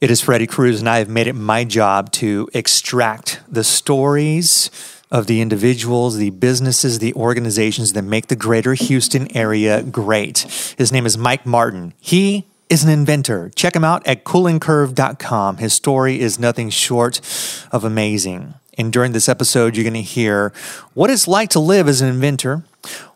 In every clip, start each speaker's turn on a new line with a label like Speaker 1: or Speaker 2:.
Speaker 1: It is Freddie Cruz, and I have made it my job to extract the stories of the individuals, the businesses, the organizations that make the greater Houston area great. His name is Mike Martin. He is an inventor. Check him out at coolincurve.com. His story is nothing short of amazing. And during this episode, you're going to hear what it's like to live as an inventor,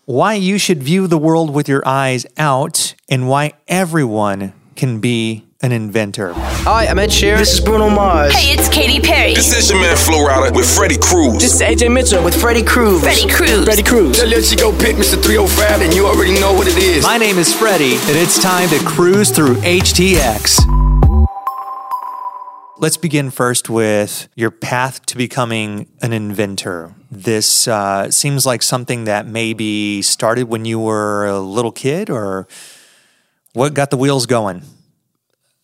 Speaker 1: why you should view the world with your eyes out, and why everyone can be an inventor.
Speaker 2: Hi, I'm Ed Sheeran.
Speaker 3: This is Bruno Mars.
Speaker 4: Hey, it's Katy Perry.
Speaker 5: This is your man Flo Rida with Freddie Cruz.
Speaker 2: This is AJ Mitchell with Freddie Cruz.
Speaker 4: Freddie Cruz.
Speaker 2: Freddie Cruz.
Speaker 3: They'll let you go pick Mr. 305 and you already know what it is.
Speaker 1: My name is Freddie, and it's time to cruise through HTX. Let's begin first with your path to becoming an inventor. This uh, seems like something that maybe started when you were a little kid, or what got the wheels going?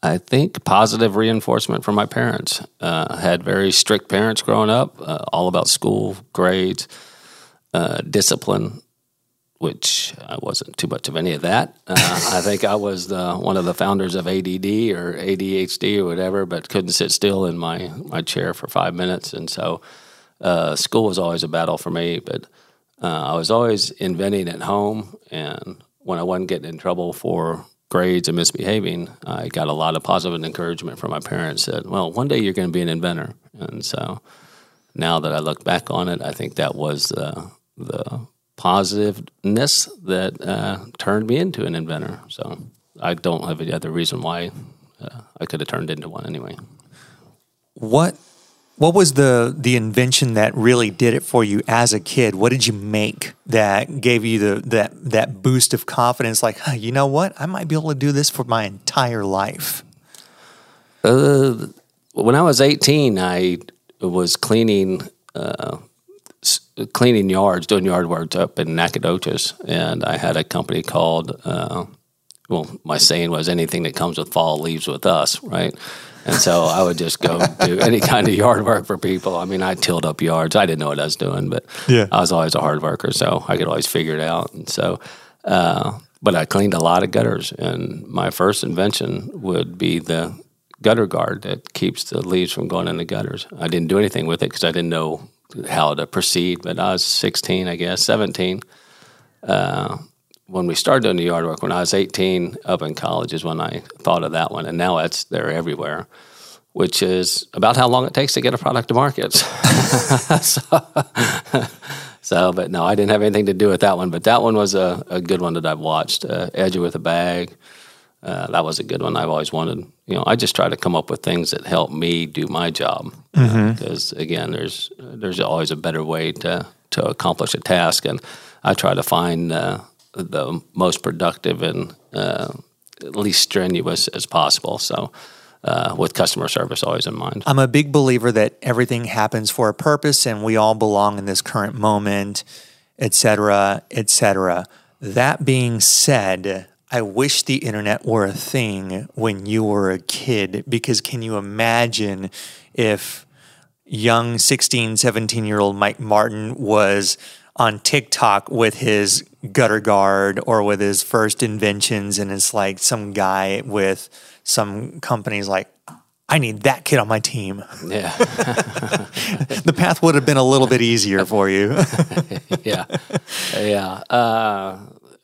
Speaker 6: I think positive reinforcement from my parents. Uh, I had very strict parents growing up, uh, all about school, grades, uh, discipline, which I wasn't too much of any of that. Uh, I think I was the, one of the founders of ADD or ADHD or whatever, but couldn't sit still in my, my chair for five minutes. And so uh, school was always a battle for me, but uh, I was always inventing at home. And when I wasn't getting in trouble for grades and misbehaving, I got a lot of positive encouragement from my parents that, well, one day you're going to be an inventor. And so now that I look back on it, I think that was the, the positiveness that uh, turned me into an inventor. So I don't have any other reason why uh, I could have turned into one anyway.
Speaker 1: What what was the the invention that really did it for you as a kid? What did you make that gave you the that that boost of confidence? Like, huh, you know what, I might be able to do this for my entire life.
Speaker 6: Uh, when I was 18, I was cleaning uh, cleaning yards, doing yard work up in Nacogdoches, and I had a company called. Uh, well, my saying was anything that comes with fall leaves with us, right? And so I would just go do any kind of yard work for people. I mean, I tilled up yards. I didn't know what I was doing, but
Speaker 1: Yeah.
Speaker 6: I was always a hard worker, so I could always figure it out. And so, uh, but I cleaned a lot of gutters, and my first invention would be the gutter guard that keeps the leaves from going in the gutters. I didn't do anything with it because I didn't know how to proceed. But I was 16, I guess, 17 when we started doing the yard work, when I was 18 up in college, is when I thought of that one. And now it's they're everywhere, which is about how long it takes to get a product to market. so, so, but no, I didn't have anything to do with that one. But that one was a, a good one that I've watched. Uh, Edge with a bag. Uh, that was a good one. I've always wanted, you know, I just try to come up with things that help me do my job. Because again, there's there's always a better way to to accomplish a task, and I try to find uh, the most productive and uh, least strenuous as possible. So, uh, with customer service always in mind.
Speaker 1: I'm a big believer that everything happens for a purpose and we all belong in this current moment, et cetera, et cetera. That being said, I wish the internet were a thing when you were a kid because can you imagine if young 16, 17 year old Mike Martin was on TikTok with his gutter guard or with his first inventions, and it's like some guy with some companies like, I need that kid on my team.
Speaker 6: Yeah,
Speaker 1: The path would have been a little bit easier for you.
Speaker 6: yeah, yeah. Uh,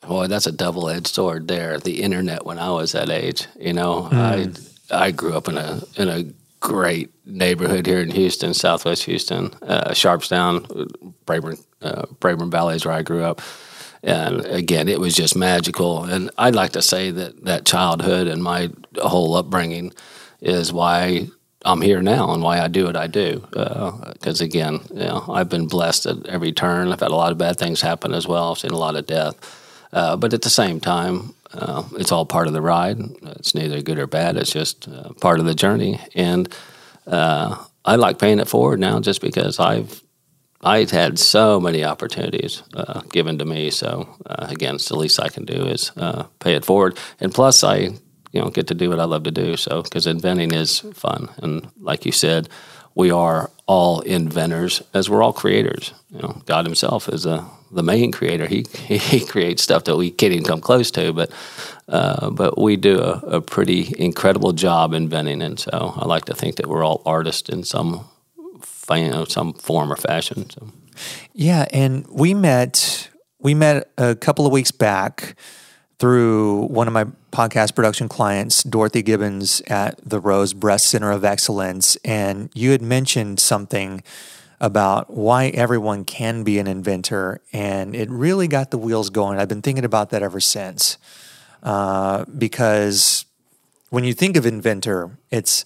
Speaker 6: boy, that's a double-edged sword there. The internet when I was that age, you know, I I grew up in a in a great neighborhood here in Houston, Southwest Houston, uh, Sharpstown, Braeburn, uh, Braeburn Valley is where I grew up. And again, it was just magical. And I'd like to say that that childhood and my whole upbringing is why I'm here now and why I do what I do. Because again, you know, I've been blessed at every turn. I've had a lot of bad things happen as well. I've seen a lot of death. Uh, but at the same time, uh, it's all part of the ride. It's neither good or bad. It's just uh, part of the journey. And uh, I like paying it forward now, just because I've I've had so many opportunities uh, given to me. So uh, again, it's the least I can do is uh, pay it forward. And plus, I you know get to do what I love to do. So because inventing is fun, and like you said, we are all inventors as we're all creators. You know, God Himself is a the main creator. He he creates stuff that we can't even come close to, but uh, but we do a, a, pretty incredible job inventing, and so I like to think that we're all artists in some know, some form or fashion. So.
Speaker 1: Yeah, and we met we met a couple of weeks back through one of my podcast production clients, Dorothy Gibbons at the Rose Breast Center of Excellence, and you had mentioned something about why everyone can be an inventor, and it really got the wheels going. I've been thinking about that ever since, uh, because when you think of inventor, it's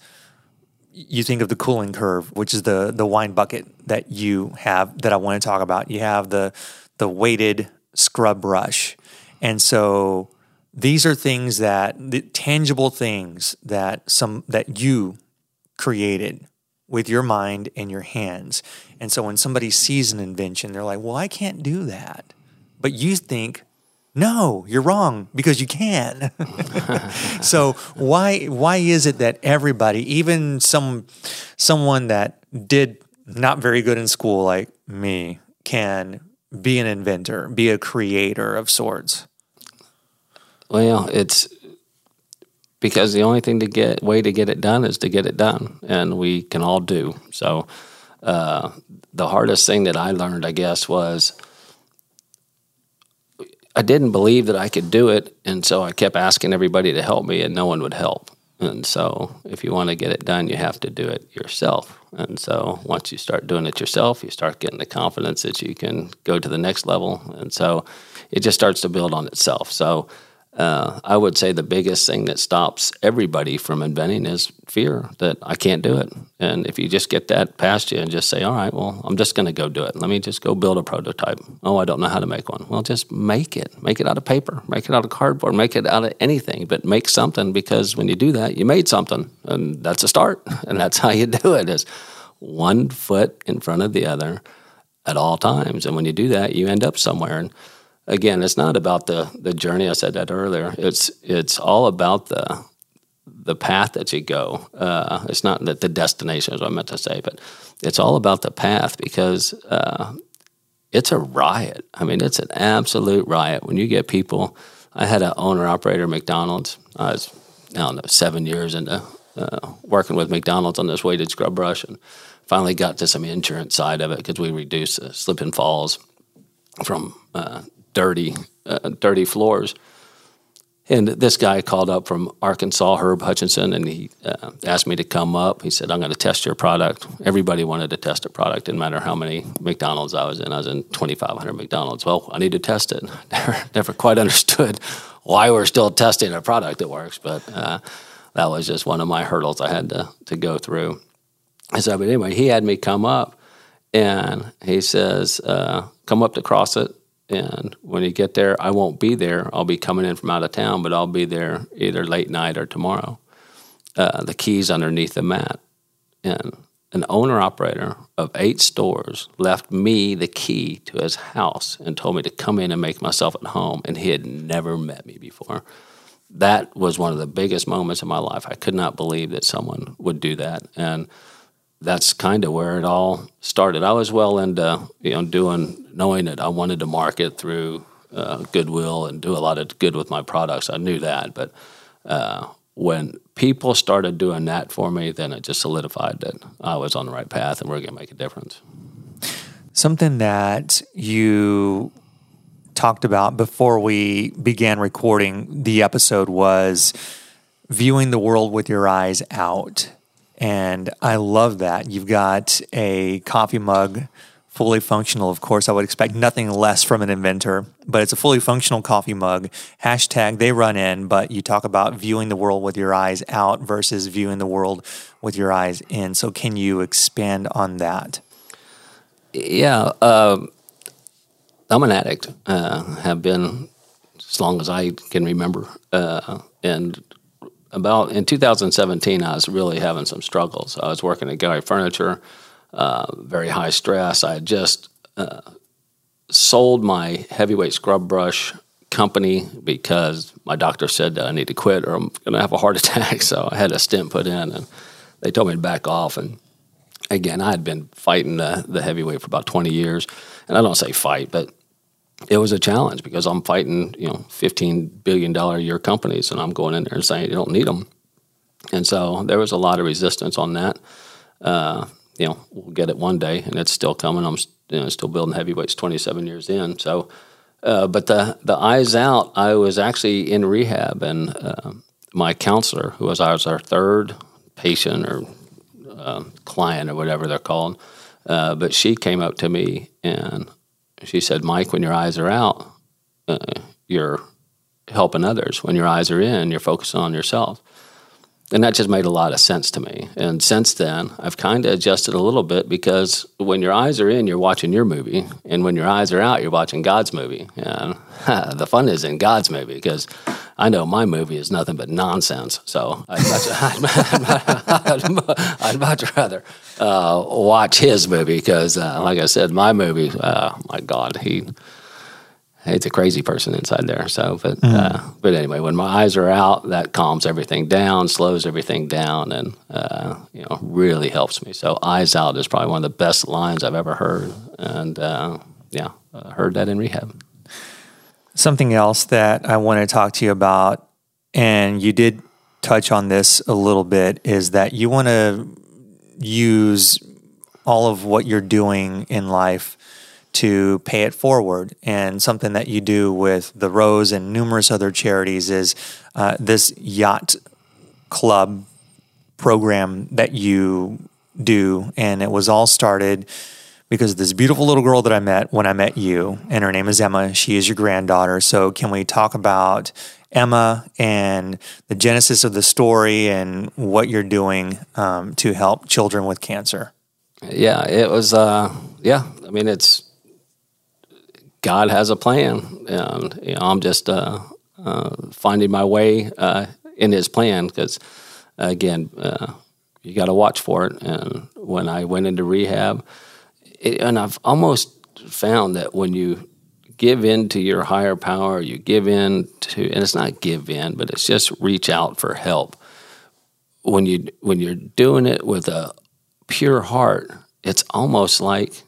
Speaker 1: you think of the Coolin' Curve, which is the the wine bucket that you have that I want to talk about. You have the the weighted scrub brush, and so these are things that the tangible things that some that you created with your mind and your hands. And so when somebody sees an invention, they're like, "Well, I can't do that." But you think, "No, you're wrong because you can." so why why is it that everybody, even some someone that did not very good in school like me, can be an inventor, be a creator of sorts?
Speaker 6: Well, it's because the only thing to get way to get it done is to get it done, and we can all do. So, uh, the hardest thing that I learned, I guess, was I didn't believe that I could do it, and so I kept asking everybody to help me, and no one would help. And so, if you want to get it done, you have to do it yourself. And so, once you start doing it yourself, you start getting the confidence that you can go to the next level. And so, it just starts to build on itself. So, uh, I would say the biggest thing that stops everybody from inventing is fear that I can't do it. And if you just get that past you and just say, all right, well, I'm just going to go do it. Let me just go build a prototype. Oh, I don't know how to make one. Well, just make it. Make it out of paper, make it out of cardboard, make it out of anything, but make something because when you do that, you made something. And that's a start. And that's how you do it is one foot in front of the other at all times. And when you do that, you end up somewhere. And again, it's not about the the journey. I said that earlier. It's it's all about the the path that you go. Uh, it's not that the destination is what I meant to say, but it's all about the path because uh, it's a riot. I mean, it's an absolute riot when you get people. I had an owner operator McDonald's. I was I don't know seven years into uh, working with McDonald's on this weighted scrub brush, and finally got to some insurance side of it because we reduced the slip and falls from uh, dirty, uh, dirty floors. And this guy called up from Arkansas, Herb Hutchinson, and he uh, asked me to come up. He said, I'm going to test your product. Everybody wanted to test a product, didn't matter how many McDonald's I was in. I was in 2,500 McDonald's. Well, I need to test it. Never, never quite understood why we're still testing a product that works, but uh, that was just one of my hurdles I had to, to go through. And so, but anyway, he had me come up, and he says, uh, Come up to Crossett and when you get there, I won't be there. I'll be coming in from out of town, but I'll be there either late night or tomorrow. Uh, the keys underneath the mat. And an owner operator of eight stores left me the key to his house and told me to come in and make myself at home. And he had never met me before. That was one of the biggest moments in my life. I could not believe that someone would do that. And that's kind of where it all started. I was well into you know doing knowing that I wanted to market through uh, Goodwill and do a lot of good with my products. I knew that, but uh, when people started doing that for me, then it just solidified that I was on the right path and we we're going to make a difference.
Speaker 1: Something that you talked about before we began recording the episode was viewing the world with your eyes out and I love that. You've got a coffee mug, fully functional. Of course, I would expect nothing less from an inventor, but it's a fully functional coffee mug. Hashtag they run in, but you talk about viewing the world with your eyes out versus viewing the world with your eyes in. So, can you expand on that?
Speaker 6: Yeah. Uh, I'm an addict, uh, have been as long as I can remember. Uh, and about in 2017, I was really having some struggles. I was working at Gallery Furniture, uh, very high stress. I had just uh, sold my heavyweight scrub brush company because my doctor said that I need to quit or I'm going to have a heart attack. So I had a stent put in, and they told me to back off. And again, I had been fighting the, the heavyweight for about 20 years. And I don't say fight, but it was a challenge because I'm fighting, you know, $15 billion a year companies and I'm going in there and saying you don't need them. And so there was a lot of resistance on that. Uh, you know, we'll get it one day and it's still coming. I'm you know, still building heavyweights 27 years in. So, uh, but the, the eyes out, I was actually in rehab and uh, my counselor, who was, I was our third patient or uh, client or whatever they're called, uh, but she came up to me and she said, Mike, when your eyes are out, uh, you're helping others. When your eyes are in, you're focusing on yourself. And that just made a lot of sense to me. And since then, I've kind of adjusted a little bit because when your eyes are in, you're watching your movie. And when your eyes are out, you're watching God's movie. And the fun is in God's movie because I know my movie is nothing but nonsense. So I'd much, I'd, I'd much rather uh, watch his movie because, uh, like I said, my movie, uh, my God, he he's a crazy person inside there. So, but
Speaker 1: Mm.
Speaker 6: uh, but anyway, when my eyes are out, that calms everything down, slows everything down, and uh, you know really helps me. So, eyes out is probably one of the best lines I've ever heard, and uh, yeah, I heard that in rehab.
Speaker 1: Something else that I want to talk to you about, and you did touch on this a little bit, is that you want to use all of what you're doing in life to pay it forward. And something that you do with the Rose and numerous other charities is uh, this yacht club program that you do. And it was all started because of this beautiful little girl that I met when I met you, and her name is Emma. She is your granddaughter. So, can we talk about Emma and the genesis of the story and what you're doing um, to help children with cancer?
Speaker 6: Yeah, it was. Uh, yeah, I mean, it's God has a plan, and you know, I'm just uh, uh, finding my way uh, in His plan because, again, uh, you got to watch for it. And when I went into rehab, it, and I've almost found that when you give in to your higher power, you give in to, and it's not give in, but it's just reach out for help. When you when you're doing it with a pure heart, it's almost like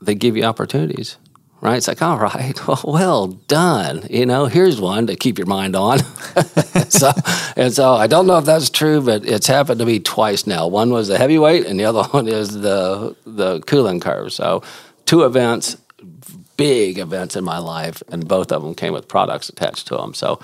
Speaker 6: they give you opportunities, right? It's like, all right, well, well done. You know, here's one to keep your mind on. so, and so I don't know if that's true, but it's happened to me twice now. One was the heavyweight, and the other one is the the Coolin' Curve. So, two events, big events in my life, and both of them came with products attached to them. So,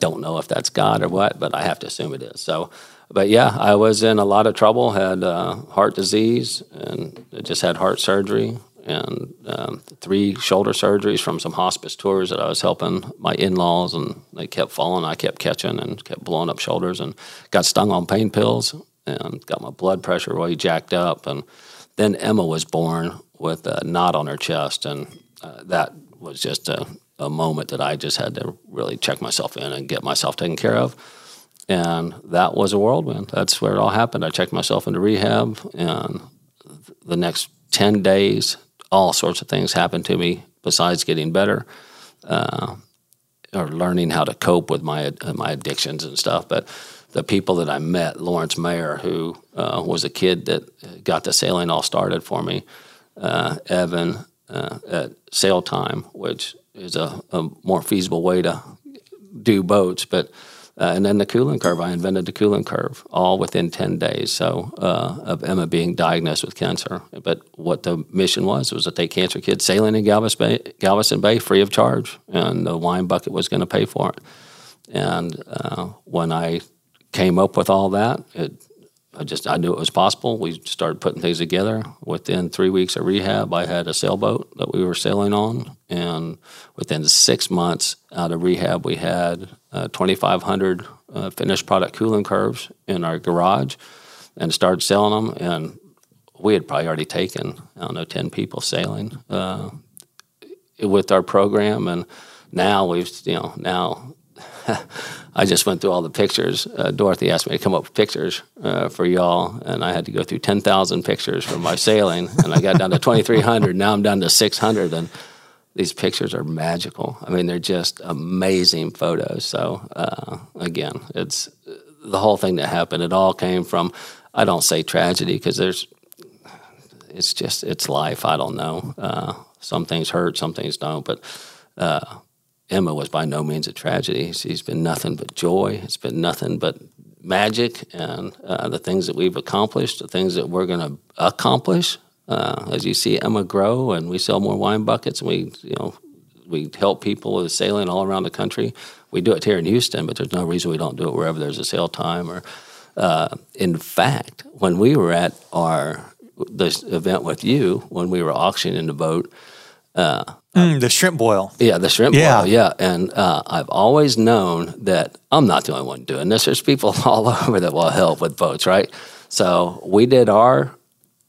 Speaker 6: don't know if that's God or what, but I have to assume it is. So, but yeah, I was in a lot of trouble. Had uh, heart disease and just had heart surgery and um, three shoulder surgeries from some hospice tours that I was helping my in-laws, and they kept falling. I kept catching and kept blowing up shoulders, and got stung on pain pills and got my blood pressure way jacked up. And then Emma was born with a knot on her chest, and uh, that was just a, a moment that I just had to really check myself in and get myself taken care of. And that was a whirlwind. That's where it all happened. I checked myself into rehab, and the next 10 days, all sorts of things happened to me besides getting better uh, or learning how to cope with my, uh, my addictions and stuff. But the people that I met, Lawrence Mayer, who uh, was a kid that got the sailing all started for me, uh, Evan uh, at Sail Time, which is a, a more feasible way to do boats, but uh, and then the Coolin' Curve. I invented the Coolin' Curve all within ten days. So uh, of Emma being diagnosed with cancer. But what the mission was was to take cancer kids sailing in Galveston Bay, Galveston Bay free of charge, and the wine bucket was going to pay for it. And uh, when I came up with all that, it, I just I knew it was possible. We started putting things together. Within three weeks of rehab, I had a sailboat that we were sailing on, and within six months out of rehab, we had uh, 2,500 uh, finished product Coolin' Curves in our garage, and started selling them. And we had probably already taken I don't know 10 people sailing uh, with our program, and now we've you know now I just went through all the pictures. Uh, Dorothy asked me to come up with pictures uh, for y'all, and I had to go through 10,000 pictures from my sailing, and I got down to 2,300. Now I'm down to 600, and these pictures are magical. I mean, they're just amazing photos. So, uh, again, it's the whole thing that happened, it all came from. I don't say tragedy because there's. It's just it's life. I don't know. Uh, some things hurt, some things don't. But uh, Emma was by no means a tragedy. She's been nothing but joy. It's been nothing but magic, and uh, the things that we've accomplished, the things that we're going to accomplish. Uh, as you see Emma grow, and we sell more wine buckets, and we you know we help people with sailing all around the country. We do it here in Houston, but there's no reason we don't do it wherever there's a sail time. Or, uh, in fact, when we were at our this event with you, when we were auctioning the boat,
Speaker 1: Mm, the shrimp boil.
Speaker 6: yeah, the shrimp
Speaker 1: Yeah.
Speaker 6: boil, yeah, and uh, I've always known that I'm not the only one doing this. There's people all over that will help with boats, right? So we did our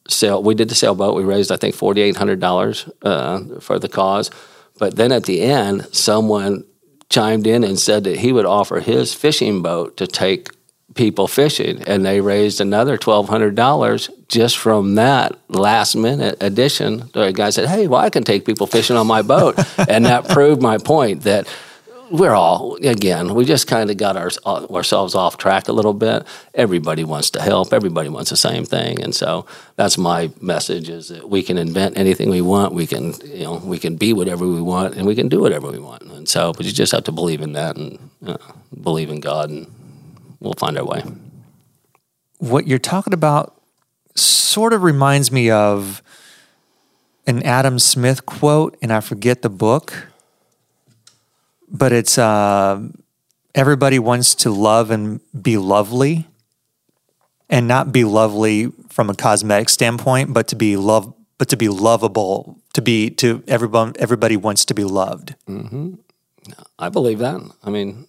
Speaker 6: sail. We did the sailboat. We raised, I think, forty eight hundred dollars uh, for the cause. But then at the end, someone chimed in and said that he would offer his fishing boat to take people fishing, and they raised another twelve hundred dollars just from that last minute addition. The guy said, "Hey, well, I can take people fishing on my boat," and that proved my point that we're all again we just kind of got our, ourselves off track a little bit. Everybody wants to help. Everybody wants the same thing. And so that's my message is that we can invent anything we want. We can you know we can be whatever we want and we can do whatever we want. And so but you just have to believe in that and uh, believe in god and we'll find our way.
Speaker 1: What you're talking about sort of reminds me of an Adam Smith quote, and I forget the book, but it's uh, everybody wants to love and be lovely, and not be lovely from a cosmetic standpoint, but to be love, but to be lovable, to be to everyone. Everybody wants to be loved.
Speaker 6: i believe that i mean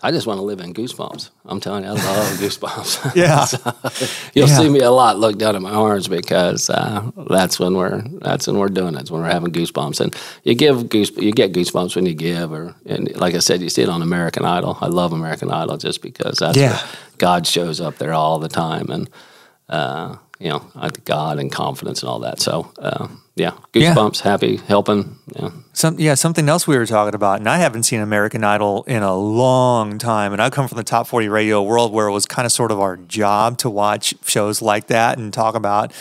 Speaker 6: I just want to live in goosebumps. I'm telling you, I love goosebumps.
Speaker 1: Yeah.
Speaker 6: You'll
Speaker 1: Yeah.
Speaker 6: see me a lot look down at my arms because uh, that's when we're that's when we're doing it. It's when we're having goosebumps, and you give goose you get goosebumps when you give, or and like I said, you see it on American Idol. I love American Idol just because that's
Speaker 1: Yeah.
Speaker 6: where God shows up there all the time, and uh, you know, God and confidence and all that. So uh, yeah,
Speaker 1: Yeah.
Speaker 6: goosebumps, happy, helping. Yeah,
Speaker 1: Some yeah, something else we were talking about, and I haven't seen American Idol in a long time. And I come from the top forty radio world, where it was kind of sort of our job to watch shows like that and talk about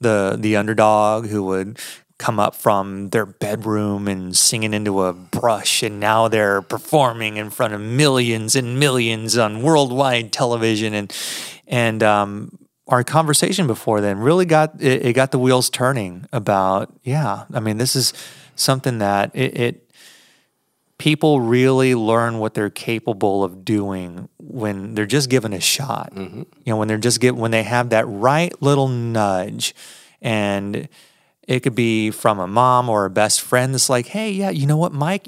Speaker 1: the the underdog who would come up from their bedroom and singing into a brush, and now they're performing in front of millions and millions on worldwide television, and and um, our conversation before then really got it, it got the wheels turning about yeah i mean this is something that it, it people really learn what they're capable of doing when they're just given a shot. Mm-hmm. You know when they're just get when they have that right little nudge. And it could be from a mom or a best friend that's like hey yeah you know what mike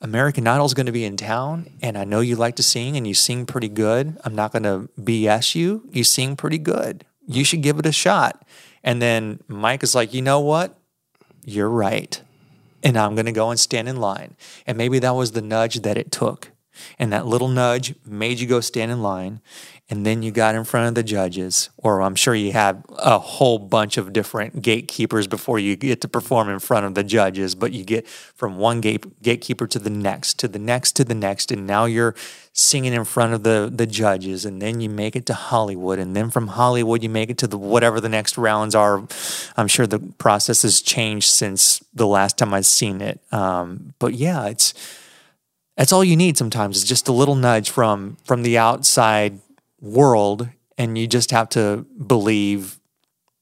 Speaker 1: american idol's going to be in town and i know you like to sing and you sing pretty good. I'm not going to bs you. You sing pretty good. You should give it a shot. And then mike is like you know what? You're right. And I'm going to go and stand in line. And maybe that was the nudge that it took. And that little nudge made you go stand in line. And then you got in front of the judges, or I'm sure you had a whole bunch of different gatekeepers before you get to perform in front of the judges. But you get from one gate, gatekeeper to the next, to the next, to the next. And now you're singing in front of the, the judges. And then you make it to Hollywood. And then from Hollywood, you make it to the whatever the next rounds are. I'm sure the process has changed since the last time I've seen it. Um, but yeah, it's that's all you need sometimes is just a little nudge from from the outside world and you just have to believe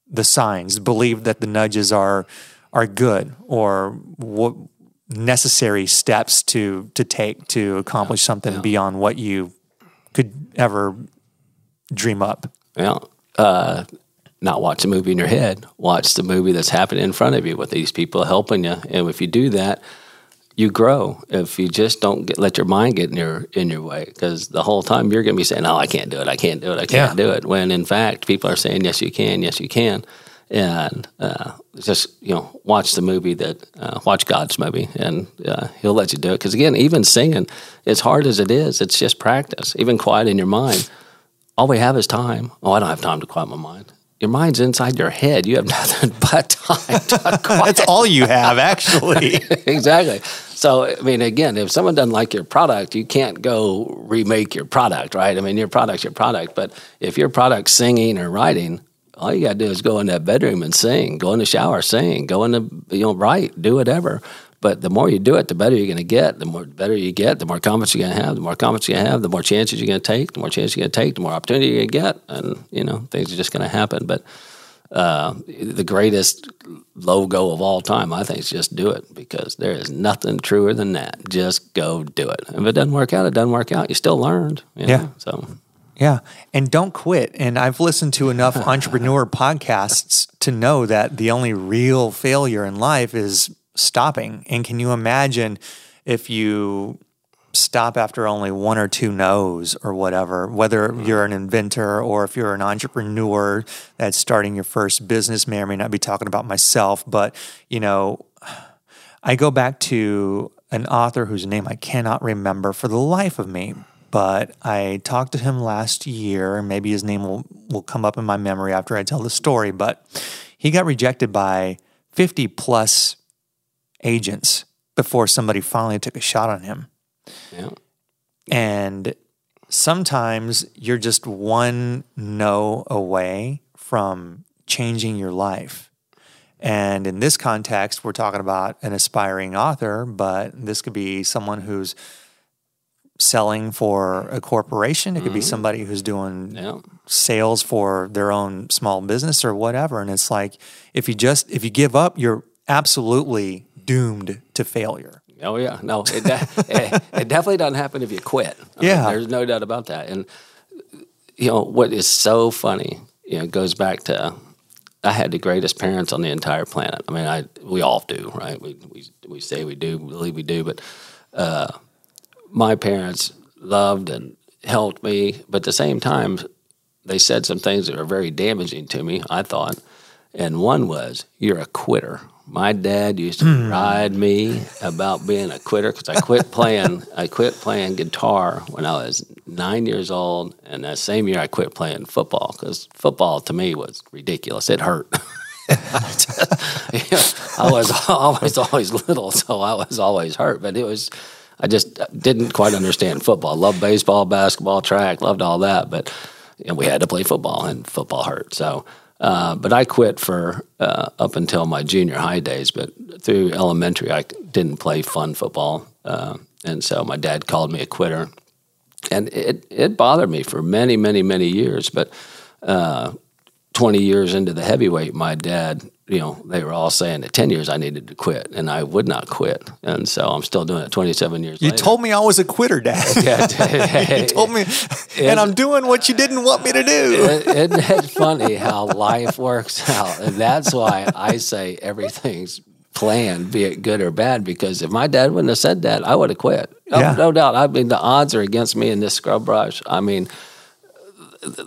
Speaker 1: the signs believe that the nudges are are good or what necessary steps to to take to accomplish something beyond what you could ever dream up
Speaker 6: Yeah. Uh, not watch a movie in your head. Watch the movie that's happening in front of you with these people helping you. And if you do that, you grow. If you just don't get, let your mind get in your in your way, because the whole time you're going to be saying, "No, I can't do it. I can't do it. I can't
Speaker 1: Yeah.
Speaker 6: do it." When in fact, people are saying, "Yes, you can. Yes, you can." And uh, just you know, watch the movie that uh, watch God's movie, and uh, He'll let you do it. Because again, even singing, as hard as it is, it's just practice. Even quiet in your mind all we have is time. Oh, I don't have time to quiet my mind. Your mind's inside your head. You have nothing but time to quiet.
Speaker 1: that's all you have actually
Speaker 6: exactly. So I mean, again, if someone doesn't like your product, you can't go remake your product, right? I mean, your product's your product. But if your product's singing or writing, all you got to do is go in that bedroom and sing. Go in the shower, sing. Go in the you know write, do whatever. But the more you do it, the better you're going to get. The more better you get, the more confidence you're going to have. The more confidence you're going to have, the more chances you're going to take. The more chances you're going to take, the more opportunity you're going to get, and you know things are just going to happen. But uh, the greatest logo of all time, I think, is just do it because there is nothing truer than that. Just go do it. If it doesn't work out, it doesn't work out. You still learned. you know?
Speaker 1: Yeah.
Speaker 6: So
Speaker 1: Yeah. And don't quit. And I've listened to enough entrepreneur podcasts to know that the only real failure in life is stopping. And can you imagine if you stop after only one or two no's or whatever, whether mm-hmm. you're an inventor or if you're an entrepreneur that's starting your first business, may or may not be talking about myself, but you know, I go back to an author whose name I cannot remember for the life of me, but I talked to him last year, and maybe his name will, will come up in my memory after I tell the story. But he got rejected by 50 plus agents before somebody finally took a shot on him.
Speaker 6: Yeah.
Speaker 1: And sometimes you're just one no away from changing your life. And in this context, we're talking about an aspiring author, but this could be someone who's selling for a corporation. It could be mm-hmm. somebody who's doing
Speaker 6: Yeah.
Speaker 1: sales for their own small business or whatever. And it's like if you just if you give up, you're absolutely doomed to failure.
Speaker 6: Oh yeah, no, it, de- it, it definitely doesn't happen if you quit. I mean,
Speaker 1: Yeah.
Speaker 6: there's no doubt about that. And you know what is so funny, you know, goes back to I had the greatest parents on the entire planet. I mean, I we all do, right? We we we say we do, believe we do, but uh, my parents loved and helped me, but at the same time, they said some things that were very damaging to me. I thought, and one was, "You're a quitter." My dad used to hmm. ride me about being a quitter because I quit playing. I quit playing guitar when I was nine years old, and that same year I quit playing football because football to me was ridiculous. It hurt. I was always always little, so I was always hurt. But it was, I just didn't quite understand football. Loved baseball, basketball, track, loved all that, but you know, we had to play football, and football hurt. So, uh, but I quit for uh, up until my junior high days. But through elementary, I didn't play fun football, uh, and so my dad called me a quitter, and it it bothered me for many, many, many years. But uh, 20 years into the heavyweight, my dad, you know, they were all saying that 10 years I needed to quit, and I would not quit. And so I'm still doing it 27 years
Speaker 1: You
Speaker 6: later.
Speaker 1: told me I was a quitter, Dad. you told me, and I'm doing what you didn't want me to do.
Speaker 6: Isn't it funny how life works out? And that's why I say everything's planned, be it good or bad, because if my dad wouldn't have said that, I would have quit. No,
Speaker 1: Yeah.
Speaker 6: no doubt. I mean, the odds are against me in this scrub brush. I mean,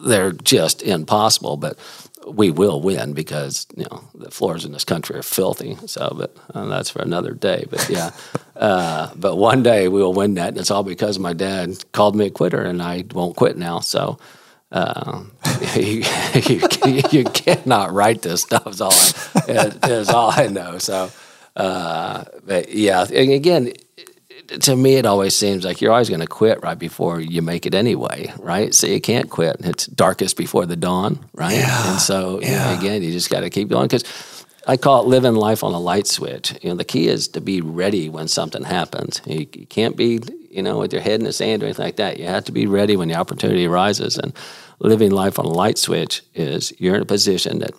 Speaker 6: they're just impossible, but we will win because, you know, the floors in this country are filthy. So, but uh, that's for another day. But yeah, uh, but one day we will win that. And it's all because my dad called me a quitter and I won't quit now. So, uh, you, you, you cannot write this stuff. Is all I, is all I know. So, uh, but yeah, and again, to me, it always seems like you're always going to quit right before you make it anyway, right? So you can't quit. It's darkest before the dawn, right?
Speaker 1: Yeah,
Speaker 6: And so you know, again, you just got to keep going because I call it living life on a light switch. You know, the key is to be ready when something happens. You, you can't be, you know, with your head in the sand or anything like that. You have to be ready when the opportunity arises. And living life on a light switch is you're in a position that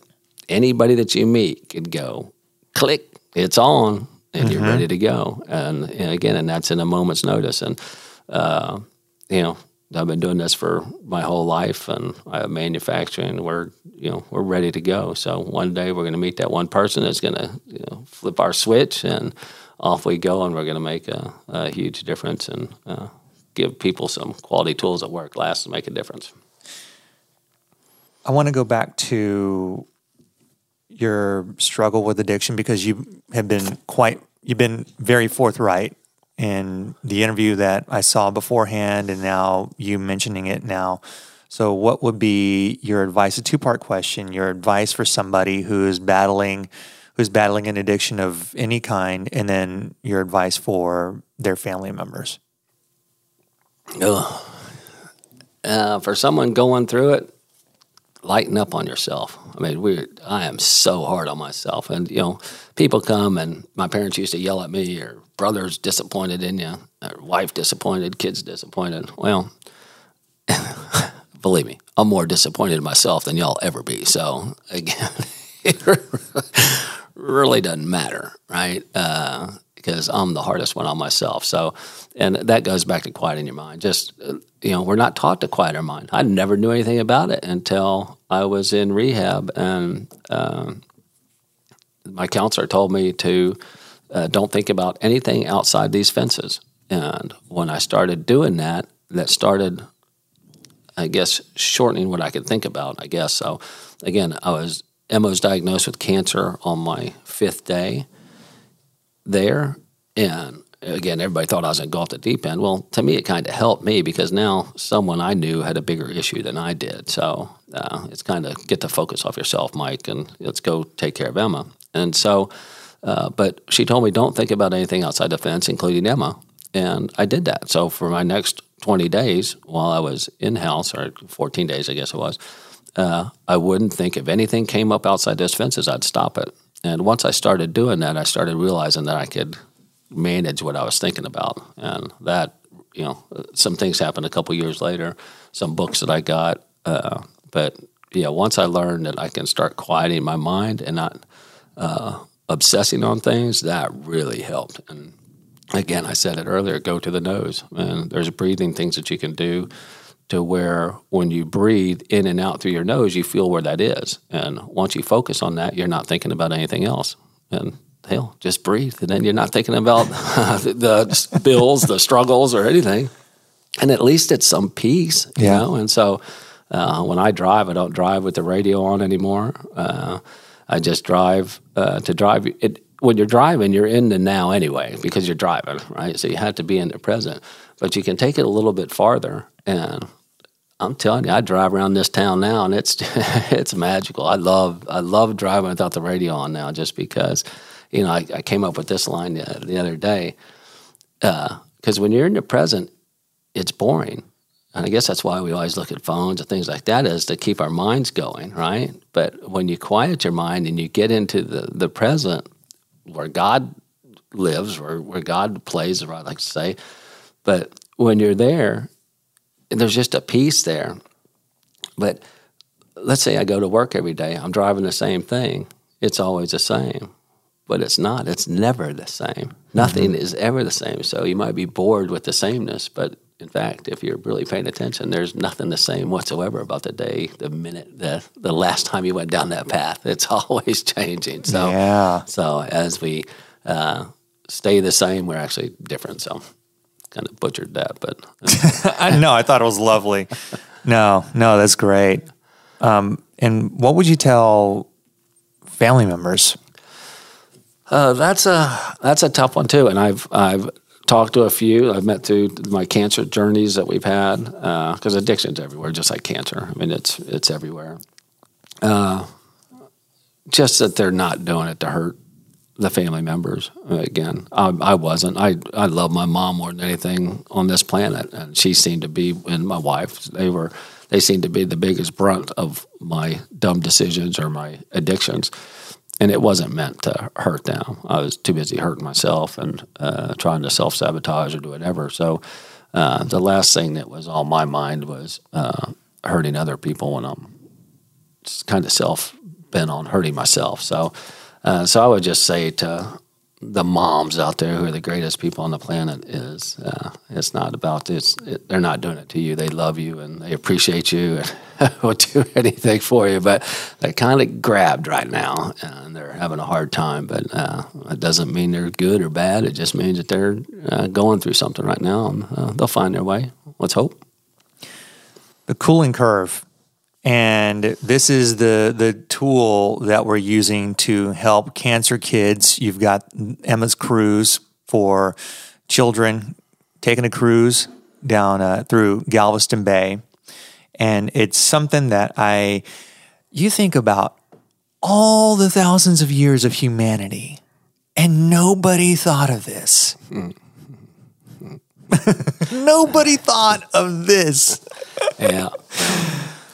Speaker 6: anybody that you meet could go, click, it's on, and you're ready to go. And, and again, and that's in a moment's notice. And uh, you know, I've been doing this for my whole life, and I have manufacturing. We're you know we're ready to go. So one day we're going to meet that one person that's going to you know flip our switch, and off we go, and we're going to make a, a huge difference and uh, give people some quality tools that work. Last to make a difference.
Speaker 1: I want to go back to your struggle with addiction because you have been quite, you've been very forthright in the interview that I saw beforehand and now you mentioning it now. So, what would be your advice? A two part question your advice for somebody who is battling who's battling an addiction of any kind, and then your advice for their family members.
Speaker 6: Ugh. Uh, for someone going through it, lighten up on yourself. I mean, we I am so hard on myself, and you know, people come and my parents used to yell at me, or brothers disappointed in you, or wife disappointed, kids disappointed. Well, believe me, I'm more disappointed in myself than y'all ever be. So again, it really doesn't matter, right? Uh, because I'm the hardest one on myself. So, and that goes back to quieting your mind. Just you know, we're not taught to quiet our mind. I never knew anything about it until I was in rehab, and um, my counselor told me to uh, don't think about anything outside these fences. And when I started doing that, that started, I guess, shortening what I could think about. I guess so. Again, I was Emma was diagnosed with cancer on my fifth day there. And again, everybody thought I was off the deep end. Well, to me, it kind of helped me because now someone I knew had a bigger issue than I did. So uh, it's kind of get the focus off yourself, Mike, and let's go take care of Emma. And so, uh, but she told me don't think about anything outside the fence, including Emma. And I did that. So for my next 20 days while I was in house, or 14 days, I guess it was, uh, I wouldn't think if anything came up outside those fences, I'd stop it. And once I started doing that, I started realizing that I could manage what I was thinking about. And that, you know, some things happened a couple years later, some books that I got. Uh, but yeah, once I learned that I can start quieting my mind and not uh, obsessing on things, that really helped. And again, I said it earlier go to the nose. And there's breathing things that you can do to where when you breathe in and out through your nose, you feel where that is. And once you focus on that, you're not thinking about anything else. And hell, just breathe. And then you're not thinking about the bills, the struggles, or anything. And at least it's some peace, you
Speaker 1: Yeah.
Speaker 6: know? And so uh, when I drive, I don't drive with the radio on anymore. Uh, I just drive uh, to drive. It, when you're driving, you're in the now anyway because you're driving, right? So you have to be in the present. But you can take it a little bit farther and I'm telling you, I drive around this town now, and it's it's magical. I love I love driving without the radio on now, just because, you know, I, I came up with this line the, the other day. Uh, because when you're in the present, it's boring, and I guess that's why we always look at phones and things like that, is to keep our minds going, right? But when you quiet your mind and you get into the the present, where God lives, where where God plays, as I like to say, but when you're there, there's just a peace there. But let's say I go to work every day, I'm driving the same thing. It's always the same, but it's not. It's never the same. Mm-hmm. Nothing is ever the same. So you might be bored with the sameness, but in fact, if you're really paying attention, there's nothing the same whatsoever about the day, the minute, the the last time you went down that path. It's always changing. So
Speaker 1: Yeah.
Speaker 6: so as we uh, stay the same, we're actually different. So kind of butchered that, but
Speaker 1: I know. I thought it was lovely. No, no, that's great. Um, and what would you tell family members?
Speaker 6: Uh, that's a that's a tough one too, and I've I've talked to a few. I've met through my cancer journeys that we've had because addiction's everywhere, just like cancer. I mean, it's it's everywhere. Uh, just that they're not doing it to hurt the family members. Again, I, I wasn't. I I love my mom more than anything on this planet, and she seemed to be, and my wife. They were. They seemed to be the biggest brunt of my dumb decisions or my addictions and it wasn't meant to hurt them. I was too busy hurting myself and uh, trying to self sabotage or do whatever. So uh, the last thing that was on my mind was uh, hurting other people when I'm kind of self bent on hurting myself. So uh, so I would just say to the moms out there who are the greatest people on the planet is uh, it's not about this. It, they're not doing it to you. They love you and they appreciate you and will do anything for you. But they're kind of grabbed right now and they're having a hard time. But uh, it doesn't mean they're good or bad. It just means that they're uh, going through something right now and uh, they'll find their way. Let's hope.
Speaker 1: the Coolin' Curve. And this is the the tool that we're using to help cancer kids. You've got Emma's cruise for children taking a cruise down uh, through Galveston Bay, and it's something that I you think about all the thousands of years of humanity, and nobody thought of this. nobody thought of this.
Speaker 6: Yeah.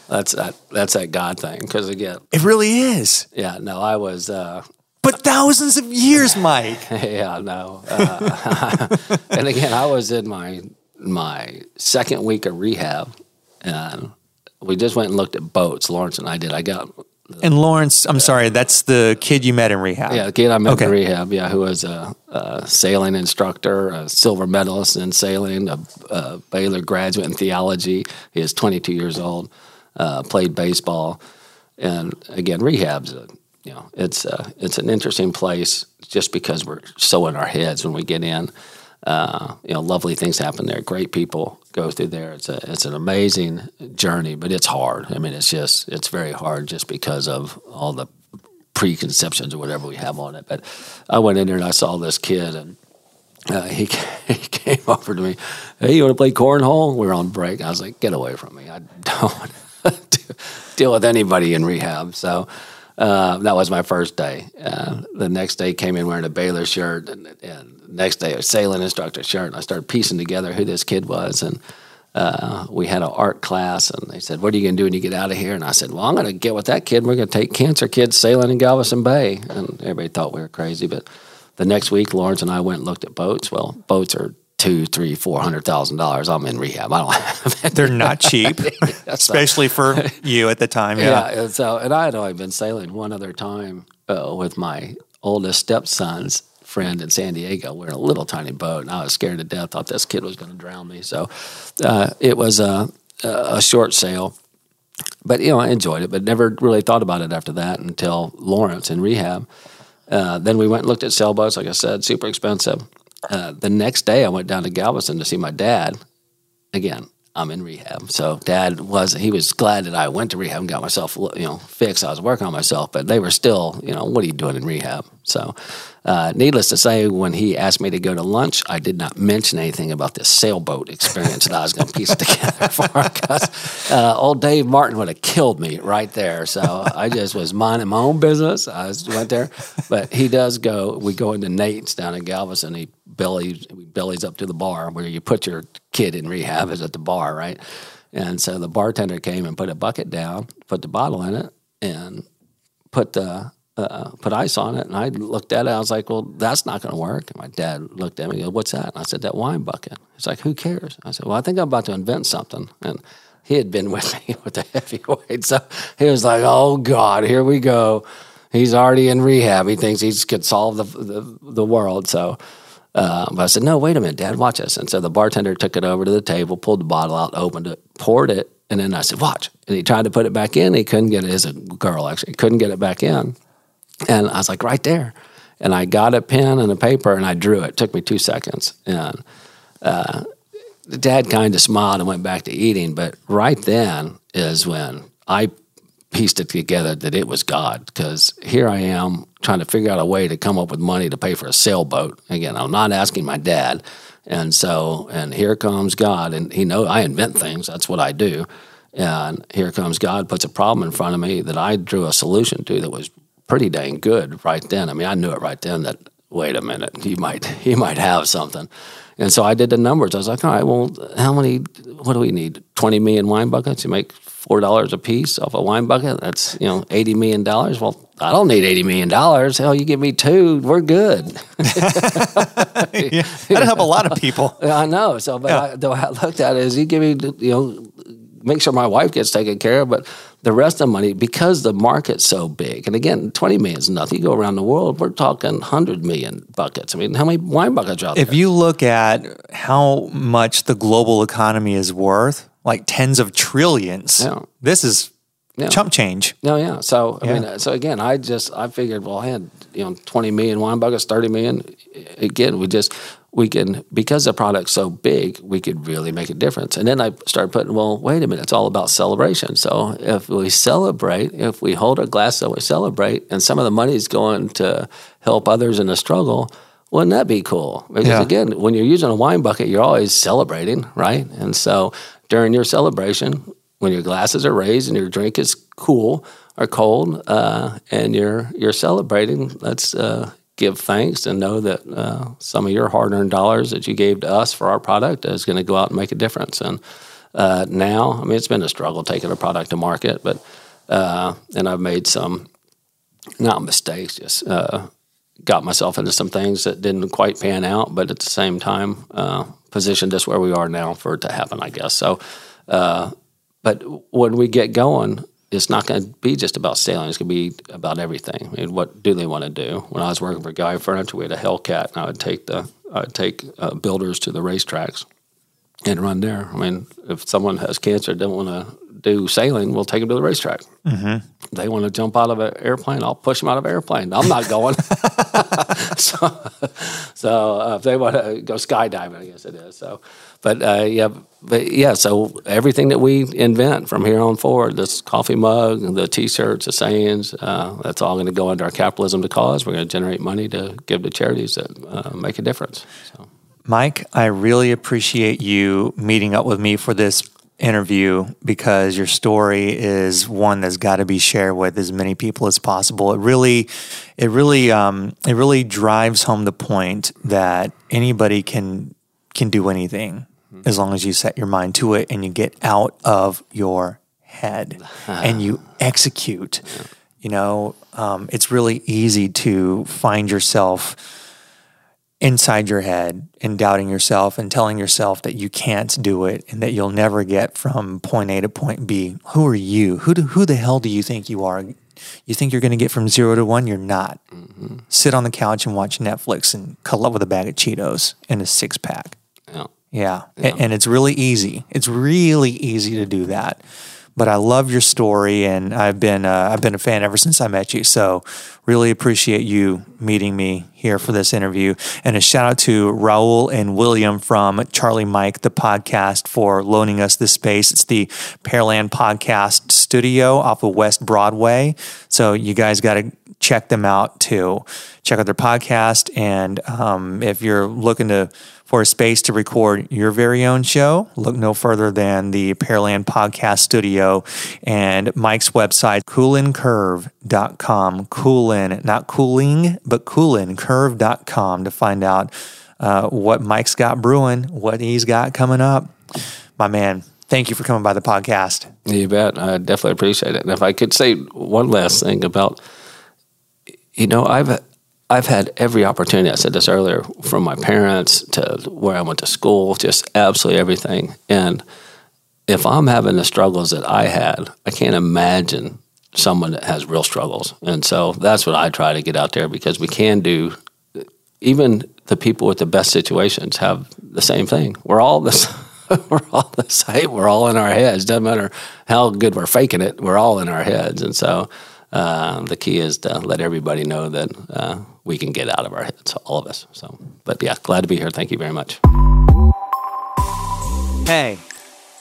Speaker 6: That's that. That's that God thing. Because again,
Speaker 1: It really is.
Speaker 6: yeah. No, I was. Uh,
Speaker 1: But thousands of years, Mike.
Speaker 6: yeah. No. Uh, and again, I was in my my second week of rehab, and we just went and looked at boats. Lawrence and I did. I got
Speaker 1: And Lawrence, I'm sorry, that's the kid you met in rehab.
Speaker 6: Yeah, the kid I met
Speaker 1: Okay.
Speaker 6: in rehab, yeah, who was a, a sailing instructor, a silver medalist in sailing, a, a Baylor graduate in theology. He is 22 years old, uh, played baseball, and again, rehab's a, you know it's a, it's an interesting place just because we're so in our heads when we get in. Uh, you know, lovely things happen there. Great people go through there. It's a it's an amazing journey, but it's hard. I mean, it's just it's very hard just because of all the preconceptions or whatever we have on it. But I went in there and I saw this kid, and uh, he he came over to me. Hey, you want to play cornhole? We were on break. I was like, get away from me. I don't to deal with anybody in rehab. So. Uh, that was my first day. Uh, the next day came in wearing a Baylor shirt, and, and next day a sailing instructor shirt. And I started piecing together who this kid was, and uh, we had an art class, and they said, "What are you going to do when you get out of here?" And I said, "Well, I'm going to get with that kid. And We're going to take cancer kids sailing in Galveston Bay." And everybody thought we were crazy, but the next week, Lawrence and I went and looked at boats. Well, boats are two, three, four hundred thousand dollars. I'm in rehab. I don't have.
Speaker 1: They're not cheap, especially for you at the time. Yeah.
Speaker 6: Yeah. and so, and I had only been sailing one other time uh, with my oldest stepson's friend in San Diego. We're in a little tiny boat, and I was scared to death. Thought this kid was going to drown me. So, uh, it was a, a short sail, but you know, I enjoyed it, but never really thought about it after that until Lawrence in rehab. Uh, then we went and looked at sailboats. Like I said, super expensive. Uh, the next day, I went down to Galveston to see my dad. Again, I'm in rehab, so dad was he was glad that I went to rehab and got myself you know fixed. I was working on myself, but they were still you know what are you doing in rehab? So, uh, needless to say, when he asked me to go to lunch, I did not mention anything about this sailboat experience that I was going to piece together for because uh, old Dave Martin would have killed me right there. So I just was minding my own business. I went there, but he does go. We go into Nate's down in Galveston. He bellies bellies up to the bar where you put your kid in rehab is at the bar, right? And so the bartender came and put a bucket down, put the bottle in it, and put the uh, put ice on it. And I looked at it. I was like, "Well, that's not going to work." And my dad looked at me. and goes, "What's that?" And I said, "That wine bucket." He's like, "Who cares?" I said, "Well, I think I'm about to invent something." And he had been with me with the heavyweight, so he was like, "Oh God, here we go." He's already in rehab. He thinks he could solve the the, the world. So. Uh, but I said, no, wait a minute, Dad, watch this. And so the bartender took it over to the table, pulled the bottle out, opened it, poured it, and then I said, watch. And he tried to put it back in. He couldn't get it. As a girl, actually, couldn't get it back in. And I was like, right there. And I got a pen and a paper and I drew it. It took me two seconds. And uh, dad kind of smiled and went back to eating. But right then is when I pieced it together that it was God because here I am trying to figure out a way to come up with money to pay for a sailboat. Again, I'm not asking my dad. And so, and here comes God, and He knows I invent things. That's what I do. And here comes God, puts a problem in front of me that I drew a solution to that was pretty dang good right then. I mean, I knew it right then that wait a minute, he might he might have something. And so I did the numbers. I was like, all right, well, how many? What do we need? Twenty million wine buckets. You make four dollars a piece off a wine bucket. That's you know eighty million dollars. Well, I don't need eighty million dollars. Hell, you give me two, we're good.
Speaker 1: yeah. That'd help a lot of people.
Speaker 6: I know. So, but I, the way I looked at it is, you give me, you know, make sure my wife gets taken care of, but the rest of the money, because the market's so big, and again, 20 million is nothing. You go around the world, we're talking 100 million buckets. I mean, how many wine buckets are out
Speaker 1: If you look at how much the global economy is worth, like tens of trillions,
Speaker 6: Yeah.
Speaker 1: this is
Speaker 6: Yeah.
Speaker 1: chump change.
Speaker 6: No, yeah. So I
Speaker 1: Yeah.
Speaker 6: mean, so again, I just I figured, well, I had you know twenty million wine buckets, thirty million. Again, we just we can because the product's so big, we could really make a difference. And then I started putting, well, wait a minute, it's all about celebration. So if we celebrate, if we hold our glass and we celebrate, and some of the money is going to help others in the struggle. Wouldn't that be cool? Because
Speaker 1: Yeah.
Speaker 6: again, when you're using a wine bucket, you're always celebrating, right? And so during your celebration, when your glasses are raised and your drink is cool or cold, uh, and you're you're celebrating. Let's uh, give thanks and know that uh, some of your hard-earned dollars that you gave to us for our product is going to go out and make a difference. And uh, now, I mean, it's been a struggle taking a product to market, but uh, and I've made some not mistakes, just uh, got myself into some things that didn't quite pan out, but at the same time, positioned us where we are now for it to happen, I guess. So, but when we get going, it's not going to be just about sailing. It's going to be about everything. I mean, what do they want to do? When I was working for Gallery Furniture, we had a Hellcat, and I would take the I would take uh, builders to the racetracks and run there. I mean, if someone has cancer, don't want to do sailing, we'll take them to the racetrack. Mm-hmm. They want to jump out of an airplane, I'll push them out of an airplane. I'm not going. so, so uh, if they want to go skydiving, I guess it is. So, but uh, yeah, but yeah. So everything that we invent from here on forward, this coffee mug, the T-shirts, the sayings, uh, that's all going to go into our capitalism to cause. We're going to generate money to give to charities that uh, make a difference. So.
Speaker 1: Mike, I really appreciate you meeting up with me for this interview because your story is one that's got to be shared with as many people as possible. It really, it really, um, it really drives home the point that anybody can can do anything as long as you set your mind to it and you get out of your head and you execute. You know, um, it's really easy to find yourself inside your head and doubting yourself and telling yourself that you can't do it and that you'll never get from point A to point B. Who are you? Who do, who the hell do you think you are? You think you're going to get from zero to one? You're not. Sit on the couch and watch Netflix and cuddle up with a bag of Cheetos and a six pack.
Speaker 6: Yeah.
Speaker 1: Yeah. And, it's really easy. It's really easy to do that. But I love your story, and I've been uh, I've been a fan ever since I met you. So really appreciate you meeting me here for this interview. And a shout out to Raul and William from Charlie Mike, the podcast, for loaning us this space. It's the Pearland Podcast Studio off of West Broadway. So you guys got to check them out too. Check out their podcast, and um, if you're looking to for a space to record your very own show, look no further than the Pearland Podcast Studio and Mike's website, coolincurve.com. Coolin, not cooling, but coolincurve.com to find out uh, what Mike's got brewing, what he's got coming up. My man, thank you for coming by the podcast.
Speaker 6: You bet. I definitely appreciate it. And if I could say one last thing about, you know, I've I've had every opportunity. I said this earlier, from my parents to where I went to school, just absolutely everything. And if I'm having the struggles that I had, I can't imagine someone that has real struggles. And so that's what I try to get out there because we can do. Even the people with the best situations have the same thing. We're all this. we're all the same. We're all in our heads. Doesn't matter how good we're faking it. We're all in our heads. And so uh, the key is to let everybody know that uh, we can get out of our heads, all of us. So, but yeah, glad to be here. Thank you very much.
Speaker 1: Hey,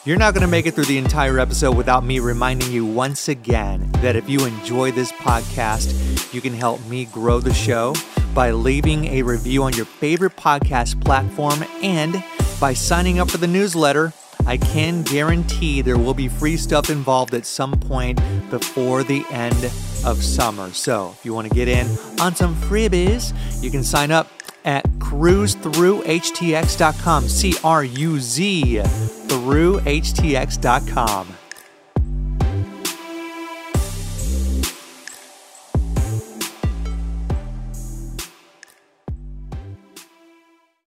Speaker 1: you're not going to make it through the entire episode without me reminding you once again that if you enjoy this podcast, you can help me grow the show by leaving a review on your favorite podcast platform and by signing up for the newsletter. I can guarantee there will be free stuff involved at some point before the end of summer. So, if you want to get in on some freebies, you can sign up at cruzthroughhtx.com. C R U Z through htx.com.